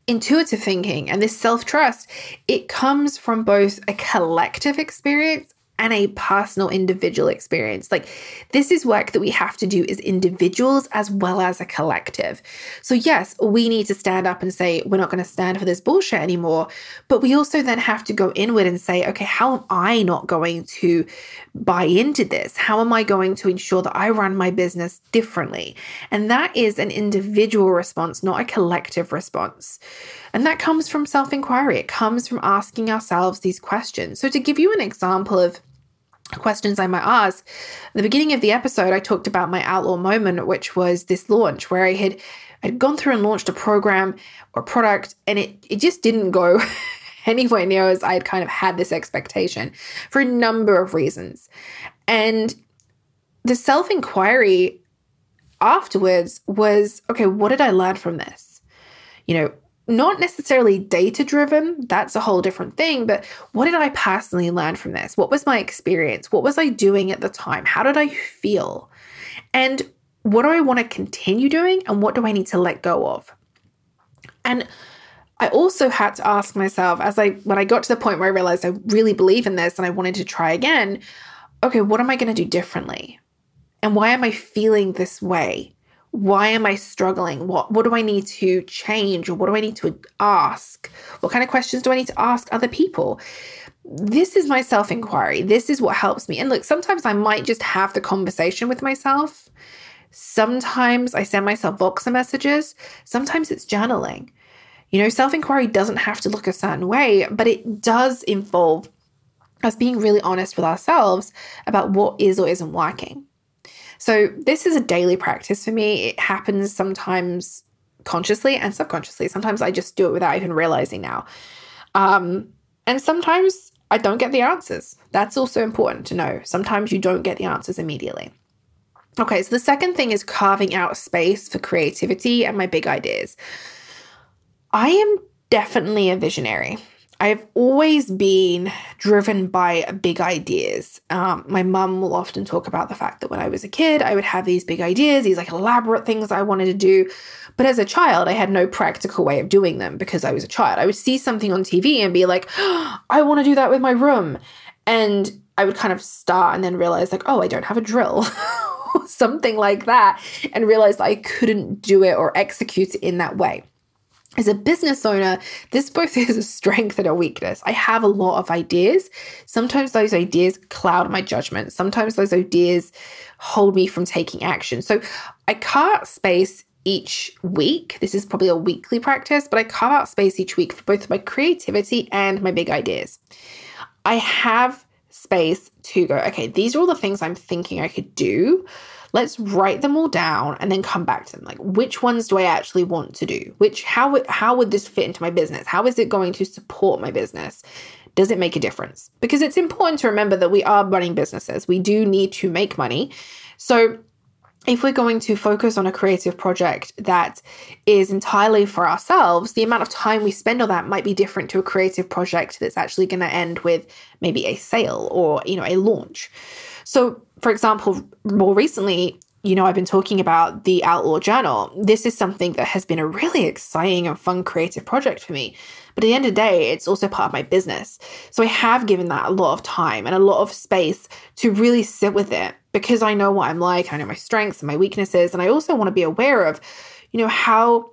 intuitive thinking and this self trust, it comes from both a collective experience and a personal individual experience. Like this is work that we have to do as individuals as well as a collective. So yes, we need to stand up and say we're not going to stand for this bullshit anymore, but we also then have to go inward and say, okay, how am I not going to buy into this? How am I going to ensure that I run my business differently? And that is an individual response, not a collective response. And that comes from self-inquiry. It comes from asking ourselves these questions. So to give you an example of questions I might ask. At the beginning of the episode, I talked about my outlaw moment, which was this launch where I had I'd gone through and launched a program or product, and it it just didn't go (laughs) anywhere near as I had kind of had this expectation for a number of reasons. And the self inquiry afterwards was okay, what did I learn from this? You know, not necessarily data driven, that's a whole different thing, but what did I personally learn from this? What was my experience? What was I doing at the time? How did I feel? And what do I want to continue doing? And what do I need to let go of? And I also had to ask myself as I when I got to the point where I realized I really believe in this and I wanted to try again, okay, what am I going to do differently? And why am I feeling this way? Why am I struggling? What what do I need to change or what do I need to ask? What kind of questions do I need to ask other people? This is my self-inquiry. This is what helps me. And look, sometimes I might just have the conversation with myself. Sometimes I send myself Voxer messages. Sometimes it's journaling. You know, self-inquiry doesn't have to look a certain way, but it does involve us being really honest with ourselves about what is or isn't working. So, this is a daily practice for me. It happens sometimes consciously and subconsciously. Sometimes I just do it without even realizing now. Um, and sometimes I don't get the answers. That's also important to know. Sometimes you don't get the answers immediately. Okay, so the second thing is carving out space for creativity and my big ideas. I am definitely a visionary. I've always been driven by big ideas. Um, my mum will often talk about the fact that when I was a kid, I would have these big ideas, these like elaborate things I wanted to do. But as a child, I had no practical way of doing them because I was a child. I would see something on TV and be like, oh, (gasps) I want to do that with my room. And I would kind of start and then realize, like, oh, I don't have a drill. (laughs) something like that, and realize I couldn't do it or execute it in that way as a business owner, this both (laughs) is a strength and a weakness. I have a lot of ideas. Sometimes those ideas cloud my judgment. Sometimes those ideas hold me from taking action. So I carve out space each week. This is probably a weekly practice, but I carve out space each week for both my creativity and my big ideas. I have space to go, okay, these are all the things I'm thinking I could do let's write them all down and then come back to them. Like which ones do i actually want to do? Which how how would this fit into my business? How is it going to support my business? Does it make a difference? Because it's important to remember that we are running businesses. We do need to make money. So if we're going to focus on a creative project that is entirely for ourselves, the amount of time we spend on that might be different to a creative project that's actually going to end with maybe a sale or, you know, a launch. So, for example, more recently, you know, I've been talking about the Outlaw Journal. This is something that has been a really exciting and fun creative project for me. But at the end of the day, it's also part of my business. So I have given that a lot of time and a lot of space to really sit with it because I know what I'm like. I know my strengths and my weaknesses. And I also want to be aware of, you know, how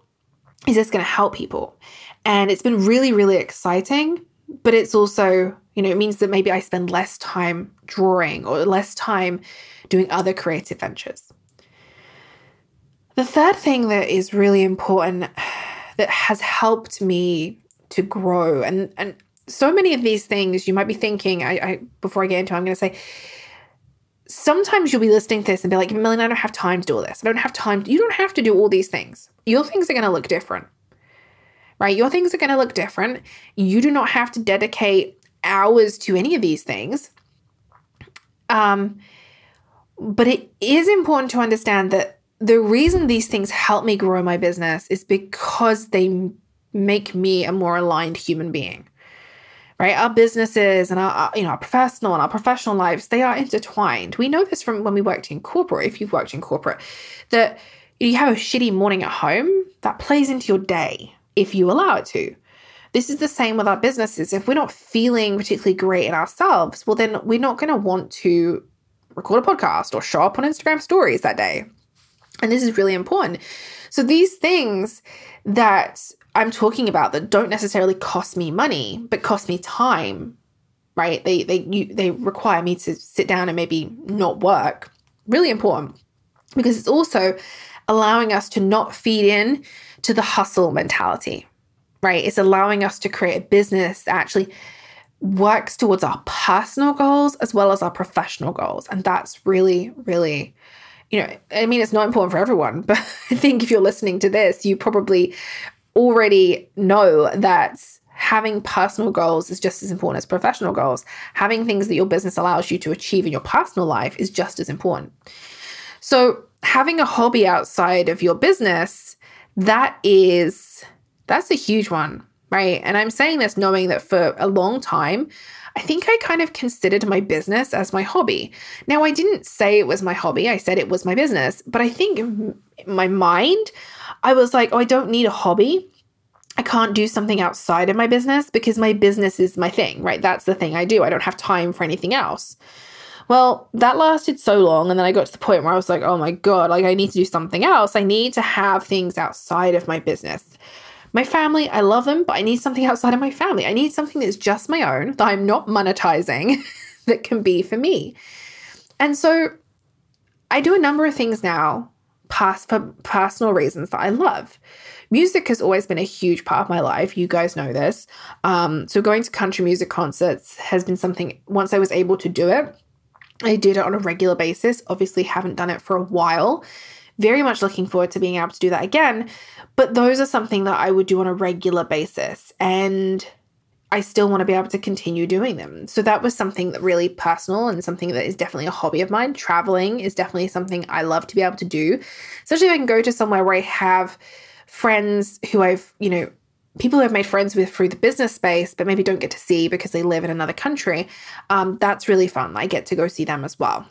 is this going to help people? And it's been really, really exciting. But it's also, you know, it means that maybe I spend less time drawing or less time doing other creative ventures. The third thing that is really important (sighs) that has helped me to grow and and so many of these things you might be thinking I, I before I get into it, I'm going to say sometimes you'll be listening to this and be like, Millie, I don't have time to do all this. I don't have time. You don't have to do all these things. Your things are going to look different, right? Your things are going to look different. You do not have to dedicate hours to any of these things. Um, but it is important to understand that the reason these things help me grow my business is because they make me a more aligned human being right? Our businesses and our you know our professional and our professional lives they are intertwined. We know this from when we worked in corporate if you've worked in corporate that you have a shitty morning at home that plays into your day if you allow it to this is the same with our businesses if we're not feeling particularly great in ourselves well then we're not going to want to record a podcast or show up on instagram stories that day and this is really important so these things that I'm talking about that don't necessarily cost me money, but cost me time, right? They they you, they require me to sit down and maybe not work. Really important because it's also allowing us to not feed in to the hustle mentality, right? It's allowing us to create a business that actually works towards our personal goals as well as our professional goals. And that's really, really, you know, I mean, it's not important for everyone, (laughs) but I think if you're listening to this, you probably already know that having personal goals is just as important as professional goals. Having things that your business allows you to achieve in your personal life is just as important. So, having a hobby outside of your business, that is that's a huge one, right? And I'm saying this knowing that for a long time, I think I kind of considered my business as my hobby. Now, I didn't say it was my hobby, I said it was my business, but I think in my mind, I was like, oh, I don't need a hobby. I can't do something outside of my business because my business is my thing, right? That's the thing I do. I don't have time for anything else. Well, that lasted so long. And then I got to the point where I was like, oh my God, like I need to do something else. I need to have things outside of my business. My family, I love them, but I need something outside of my family. I need something that's just my own, that I'm not monetizing, (laughs) that can be for me. And so I do a number of things now past for personal reasons that I love. Music has always been a huge part of my life. You guys know this. Um, so going to country music concerts has been something. Once I was able to do it, I did it on a regular basis. Obviously, haven't done it for a while. Very much looking forward to being able to do that again. But those are something that I would do on a regular basis. And I still want to be able to continue doing them. So that was something that really personal and something that is definitely a hobby of mine. Traveling is definitely something I love to be able to do, especially if I can go to somewhere where I have friends who I've, you know, people who I've made friends with through the business space, but maybe don't get to see because they live in another country. Um, that's really fun. I get to go see them as well.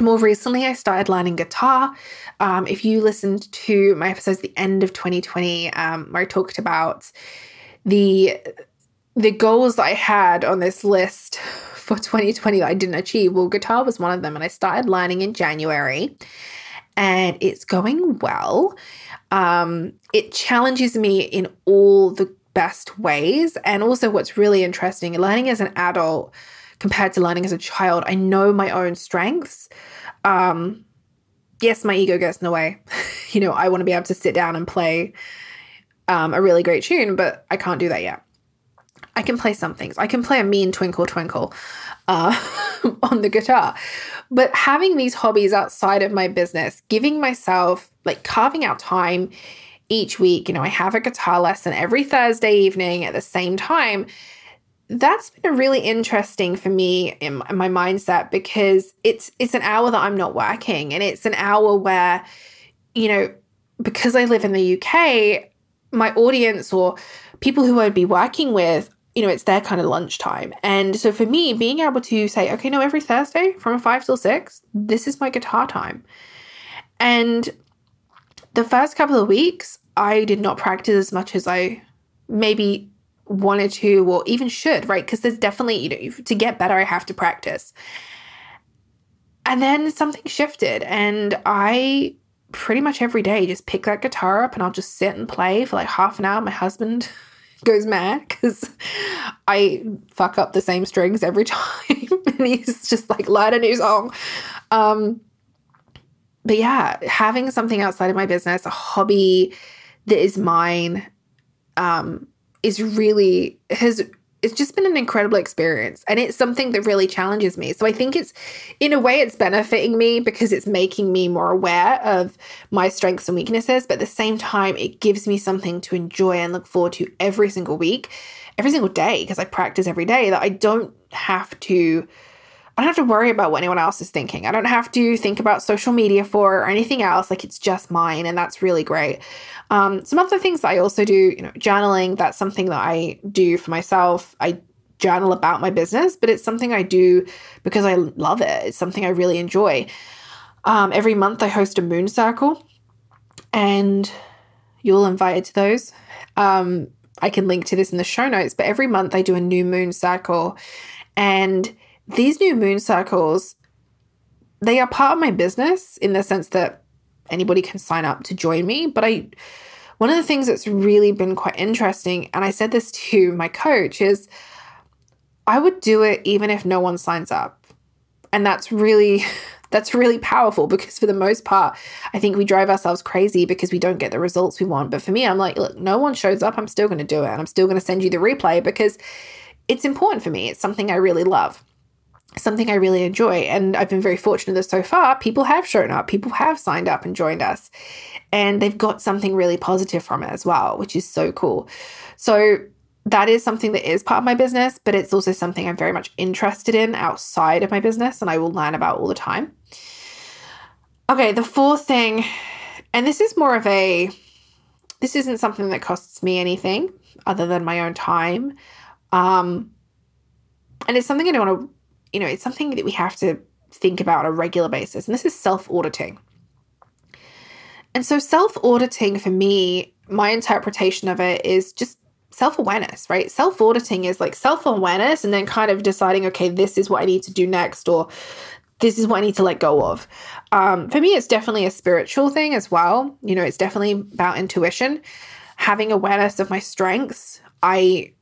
More recently, I started learning guitar. Um, if you listened to my episodes the end of 2020, um, where I talked about the the goals that I had on this list for 2020 that I didn't achieve, well, guitar was one of them. And I started learning in January and it's going well. Um, it challenges me in all the best ways. And also, what's really interesting, learning as an adult compared to learning as a child, I know my own strengths. Um, yes, my ego gets in the way. (laughs) you know, I want to be able to sit down and play um, a really great tune, but I can't do that yet. I can play some things. I can play a mean twinkle twinkle uh, (laughs) on the guitar. But having these hobbies outside of my business, giving myself like carving out time each week, you know, I have a guitar lesson every Thursday evening at the same time. That's been really interesting for me in my mindset because it's it's an hour that I'm not working and it's an hour where you know because I live in the UK my audience or people who I'd be working with you know, it's their kind of lunchtime. And so for me, being able to say, okay, no, every Thursday from five till six, this is my guitar time. And the first couple of weeks, I did not practice as much as I maybe wanted to or even should, right? Because there's definitely, you know, to get better, I have to practice. And then something shifted, and I pretty much every day just pick that guitar up and I'll just sit and play for like half an hour. My husband (laughs) goes mad because I fuck up the same strings every (laughs) time. and he's just like, learn a new song. Um, but yeah, having something outside of my business, a hobby that is mine, um, is really has it's just been an incredible experience and it's something that really challenges me. So I think it's in a way it's benefiting me because it's making me more aware of my strengths and weaknesses, but at the same time it gives me something to enjoy and look forward to every single week, every single day because I practice every day that I don't have to I don't have to worry about what anyone else is thinking. I don't have to think about social media for or anything else. Like it's just mine, and that's really great. Um, some other things I also do, you know, journaling. That's something that I do for myself. I journal about my business, but it's something I do because I love it. It's something I really enjoy. Um, every month I host a moon circle, and you'll invited to those. Um, I can link to this in the show notes, but every month I do a new moon circle, and these new moon cycles, they are part of my business in the sense that anybody can sign up to join me. But I, one of the things that's really been quite interesting, and I said this (laughs) to my coach, is I would do it even if no one signs up. And that's really (laughs) that's really powerful because for the most part, I think we drive ourselves crazy because we don't get the results we want. But for me, I'm like, look, no one shows up, I'm still going to do it and I'm still going to send you the replay because it's important for me. It's something I really love something I really enjoy. And I've been very fortunate that so far people have shown up, people have signed up and joined us, and they've got something really positive from it as well, which is so cool. So that is something that is part of my business, but it's also something I'm very much interested in outside of my business and I will learn about all the time. Okay, the fourth thing, and this is more of a this isn't something that costs me anything other than my own time. Um, and it's something I don't want to you know, it's something that we have to think about on a regular basis. And this is self auditing. And so, self auditing for me, my interpretation of it is just self awareness, right? Self auditing is like self awareness and then kind of deciding, okay, this is what I need to do next, or this is what I need to let go of. Um, for me, it's definitely a spiritual thing as well. You know, it's definitely about intuition, having awareness of my strengths. I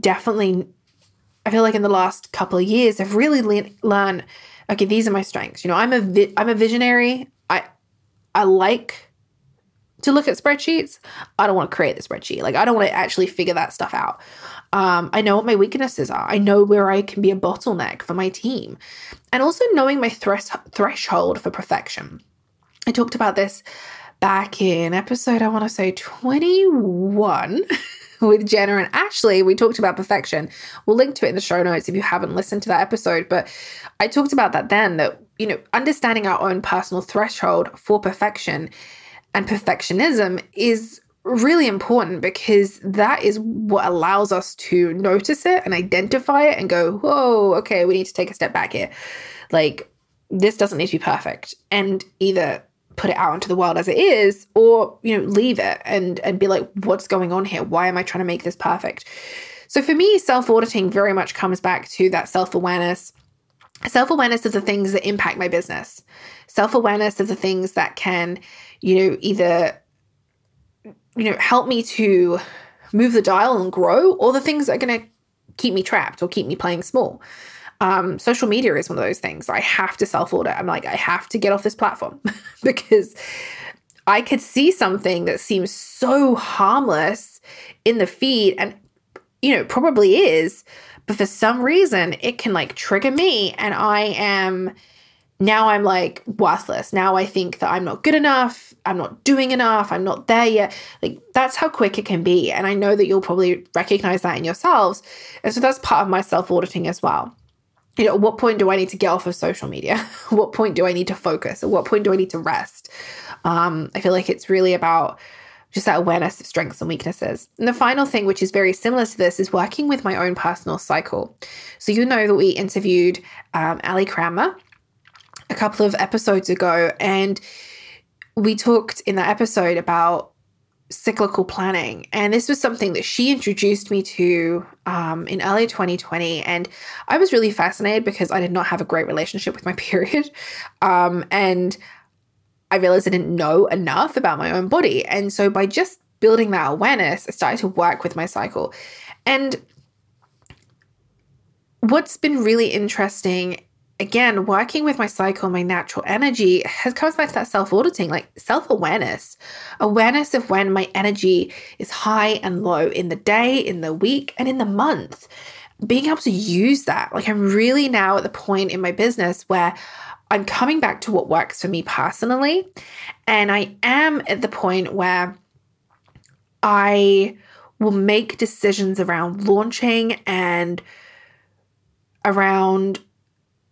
definitely I feel like in the last couple of years, I've really le- learned. Okay, these are my strengths. You know, I'm a I'm a visionary. I I like to look at spreadsheets. I don't want to create the spreadsheet. Like I don't want to actually figure that stuff out. Um, I know what my weaknesses are. I know where I can be a bottleneck for my team, and also knowing my thres- threshold for perfection. I talked about this back in episode I want to say 21. (laughs) with Jenna and Ashley, we talked about perfection. We'll link to it in the show notes if you haven't listened to that episode. But I talked about that then that, you know, understanding our own personal threshold for perfection and perfectionism is really important because that is what allows us to notice it and identify it and go, whoa, okay, we need to take a step back here. Like, this doesn't need to be perfect. And either put it out into the world as it is or you know leave it and and be like what's going on here? Why am i trying to make this perfect? So for me self-auditing very much comes back to that self-awareness. Self-awareness of the things that impact my business. Self-awareness of the things that can you know either you know help me to move the dial and grow or the things that are going to keep me trapped or keep me playing small um, social media is one of those things. I have to self audit. I'm like, I have to get off this platform (laughs) because I could see something that seems so harmless in the feed and, you know, probably is, but for some reason it can like trigger me and I am now I'm like worthless. Now I think that I'm not good enough. I'm not doing enough. I'm not there yet. Like that's how quick it can be. And I know that you'll probably recognize that in yourselves. And so that's part of my self auditing as well you know, at what point do I need to get off of social media? (laughs) what point do I need to focus? At what point do I need to rest? Um, I feel like it's really about just that awareness of strengths and weaknesses. And the final thing, which is very similar to this, is working with my own personal cycle. So, you know that we interviewed um, Ali Cranmer a couple of episodes ago, and we talked in that episode about cyclical planning. And this was something that she introduced me to um, in early 2020. And I was really fascinated because I did not have a great relationship with my (laughs) period. Um, and I realized I didn't know enough about my own body. And so by just building that awareness, I started to work with my cycle. And what's been really interesting again, working with my cycle, my natural energy has comes back to that self-auditing, like self-awareness. Awareness of when my energy is high and low in the day, in the week, and in the month. Being able to use that. Like I'm really now at the point in my business where I'm coming back to what works for me personally. And I am at the point where I will make decisions around launching and around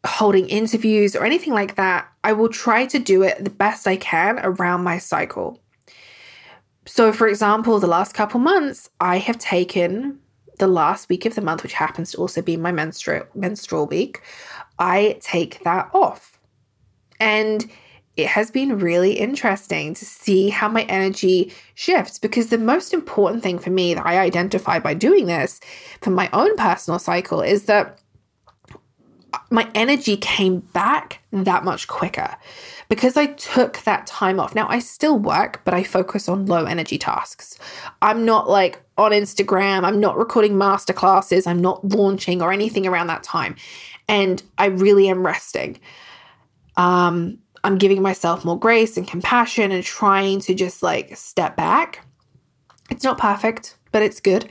holding interviews or anything like that, I will try to do it the best I can around my cycle. So, for example, the last couple months, I have taken the last week of the month, which happens to also be my menstrual menstrual week. I take that off, and it has been really interesting to see how my energy shifts because the most important thing for me that I identify by doing this for my own personal cycle is that my energy came back that much quicker because I took that time off. Now, I still work, but I focus on low energy tasks. I'm not like on Instagram, I'm not recording masterclasses, I'm not launching or anything around that time. And I really am resting. Um, I'm giving myself more grace and compassion and trying to just like step back. It's not perfect, but it's good.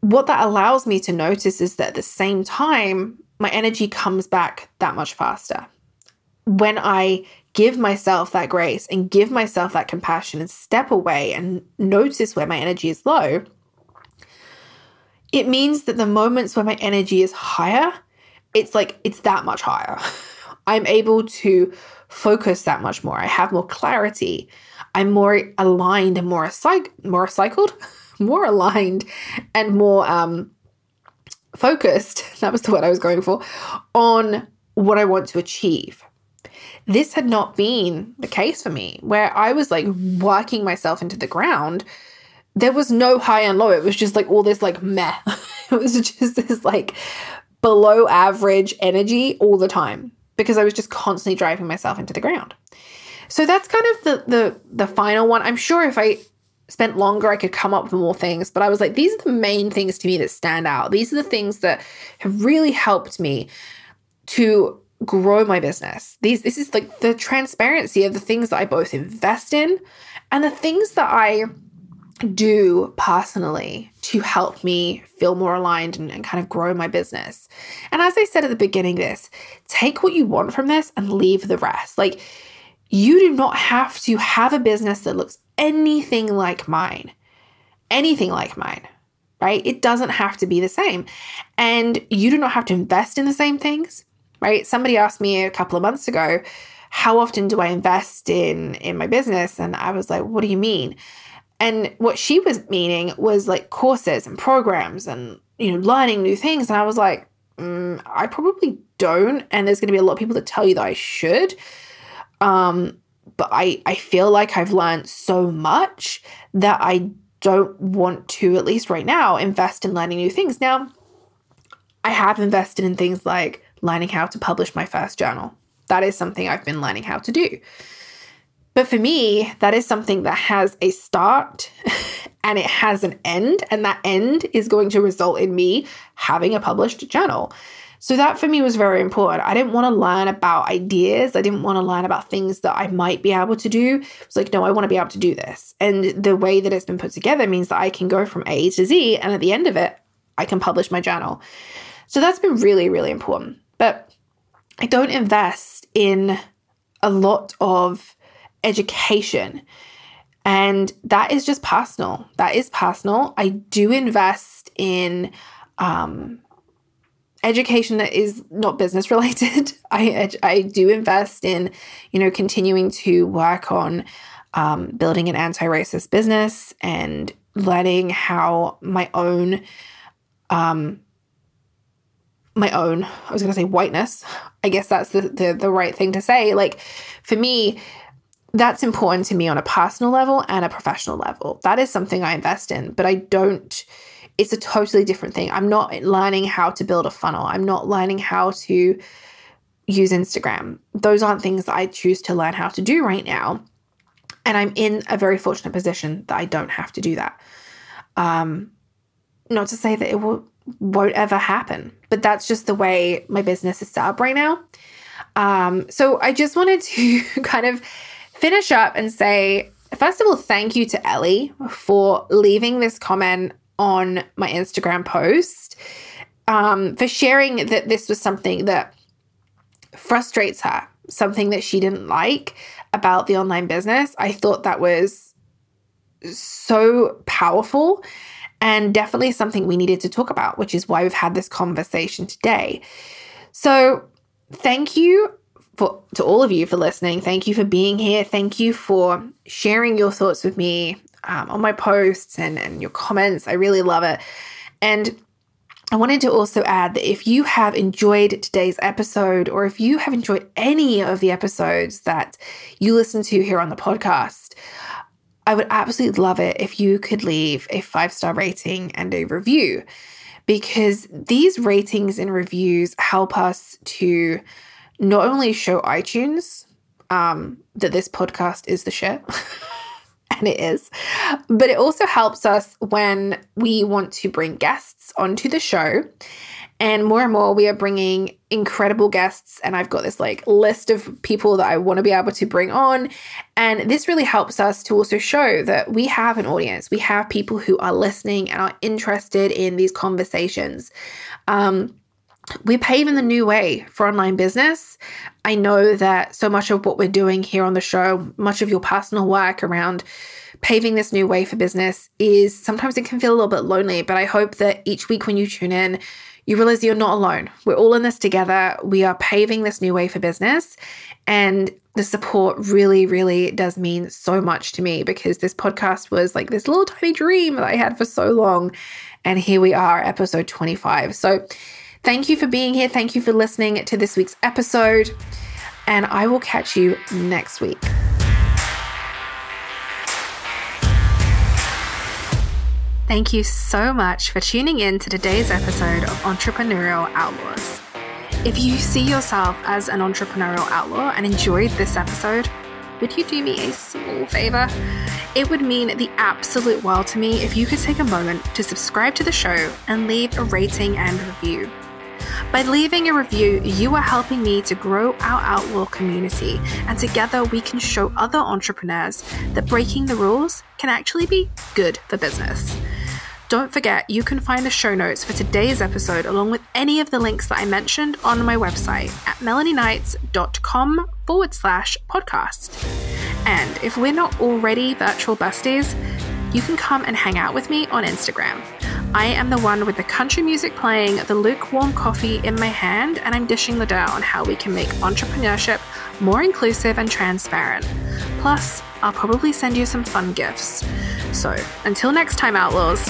What that allows me to notice is that at the same time, my energy comes back that much faster. When I give myself that grace and give myself that compassion and step away and notice where my energy is low, it means that the moments where my energy is higher, it's like it's that much higher. (laughs) I'm able to focus that much more. I have more clarity. I'm more aligned and more more cycled, (laughs) more aligned and more um focused, (laughs) that was the word I was going for, on what I want to achieve. This had not been the case for me, where I was like working myself into the ground. There was no high and low. It was just like all this like meh. (laughs) it was just this like below average energy all the time because I was just constantly driving myself into the ground. So that's kind of the the the final one. I'm sure if I spent longer, I could come up with more things. But I was like, these are the main things to me that stand out. These are the things that have really helped me to grow my business. These this is like the transparency of the things that I both invest in and the things that I do personally to help me feel more aligned and, and, kind of grow my business. And as I said at the beginning this, take what you want from this and leave the rest. Like you do not have to have a business that looks anything like mine. Anything like mine, right? It doesn't have to be the same. And you do not have to invest in the same things, right? Somebody asked me a couple of months ago, how often do I invest in in my business? And I was like, what do you mean? And what she was meaning was like courses and programs and you know learning new things. And I was like, mm, I probably don't. And there's going to be a lot of people that tell you that I should. Um, but I, I feel like I've learned so much that I don't want to, at least right now, invest in learning new things. Now, I have invested in things like learning how to publish my first journal. That is something I've been learning how to do. But for me, that is something that has a start (laughs) and it has an end, and that end is going to result in me having a published journal. So that for me was very important. I didn't want to learn about ideas. I didn't want to learn about things that I might be able to do. It's like, no, I want to be able to do this. And the way that it's been put together means that I can go from A to Z. And at the end of it, I can publish my journal. So that's been really, really important. But I don't invest in a lot of education. And that is just personal. That is personal. I do invest in um, education that is not business related. (laughs) I I do invest in, you know, continuing to work on um, building an anti-racist business and learning how my own um my own i was going to say whiteness i guess that's the, the the right thing to say like for me that's important to me on a personal level and a professional level. That is something I invest in, but I don't, it's a totally different thing. I'm not learning how to build a funnel, I'm not learning how to use Instagram. Those aren't things that I choose to learn how to do right now. And I'm in a very fortunate position that I don't have to do that. Um, not to say that it will, won't ever happen, but that's just the way my business is set up right now. Um, so I just wanted to (laughs) kind of finish up and say, first of all, thank you to Ellie for leaving this comment on my Instagram post, um, for sharing that this was something that frustrates her, something that she didn't like about the online business. I thought that was so powerful and definitely something we needed to talk about, which is why we've had this conversation today. So, thank you for to all of you for listening. Thank you for being here. Thank you for sharing your thoughts with me um, on my posts and, and your comments. I really love it. And I wanted to also add that if you have enjoyed today's episode, or if you have enjoyed any of the episodes that you listen to here on the podcast, I would absolutely love it if you could leave a five star rating and a review because these ratings and reviews help us to not only show iTunes um, that this podcast is the shit. (laughs) (laughs) and it is. But it also helps us when we want to bring guests onto the show. And more and more, we are bringing incredible guests. And I've got this like list of people that I want to be able to bring on. And this really helps us to also show that we have an audience. We have people who are listening and are interested in these conversations. Um, we're paving the new way for online business. I know that so much of what we're doing here on the show, much of your personal work around paving this new way for business is sometimes it can feel a little bit lonely, but I hope that each week when you tune in, you realize you're not alone. We're all in this together. We are paving this new way for business. And the support really, really does mean so much to me because this podcast was like this little tiny dream that I had for so long. And here we are, episode 25. So, Thank you for being here. Thank you for listening to this week's episode. And I will catch you next week. Thank you so much for tuning in to today's episode of Entrepreneurial Outlaws. If you see yourself as an entrepreneurial outlaw and enjoyed this episode, would you do me a small favor? It would mean the absolute world to me if you could take a moment to subscribe to the show and leave a rating and review. By leaving a review, you are helping me to grow our Outlaw community, and together we can show other entrepreneurs that breaking the rules can actually be good for business. Don't forget, you can find the show notes for today's episode along with any of the links that I mentioned on my website at melanieknights.com forward slash podcast. And if we're not already virtual besties, you can come and hang out with me on Instagram. I am the one with the country music playing, the lukewarm coffee in my hand, and I'm dishing the dirt on how we can make entrepreneurship more inclusive and transparent. Plus, I'll probably send you some fun gifts. So, until next time, Outlaws,